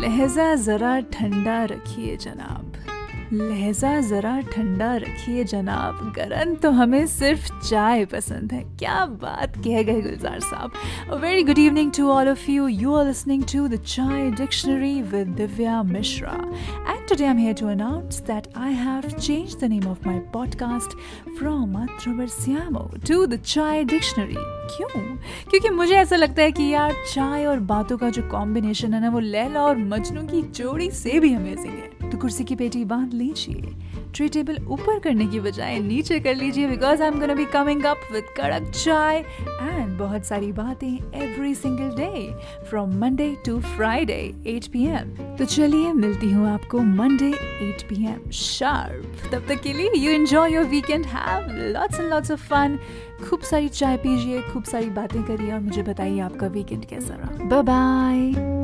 लहजा ज़रा ठंडा रखिए जनाब। लहजा ज़रा ठंडा रखिए जनाब। गरम तो हमें सिर्फ़ चाय पसंद है। क्या बात कह गए गुलजार साहब। Very good evening to all of you you are listening to the chai dictionary with Divya Mishra and today I am here to announce that I have change the name of my podcast from Shyamo to the chai dictionary क्यों? क्योंकि मुझे ऐसा लगता है कि यार, चाय और बातों का जो कॉम्बिनेशन है ना, वो लैला और मजनू की जोड़ी से भी अमेजिंग है। कुर्सी की पेटी बाँध लीजिए। ट्रे टेबल ऊपर करने की बजाय नीचे कर लीजिए because I am gonna be coming up with कड़क चाय एंड बहुत सारी बातें every single day from Monday to Friday 8 PM तो चलिए, मिलती हूँ आपको मंडे 8 पीएम शार्प तब तक के लिए you enjoy your weekend have lots and lots of fun खूब सारी चाय पीजिए, खूब सारी बातें करिए और मुझे बताइए आपका वीकेंड कैसा रहा। Bye bye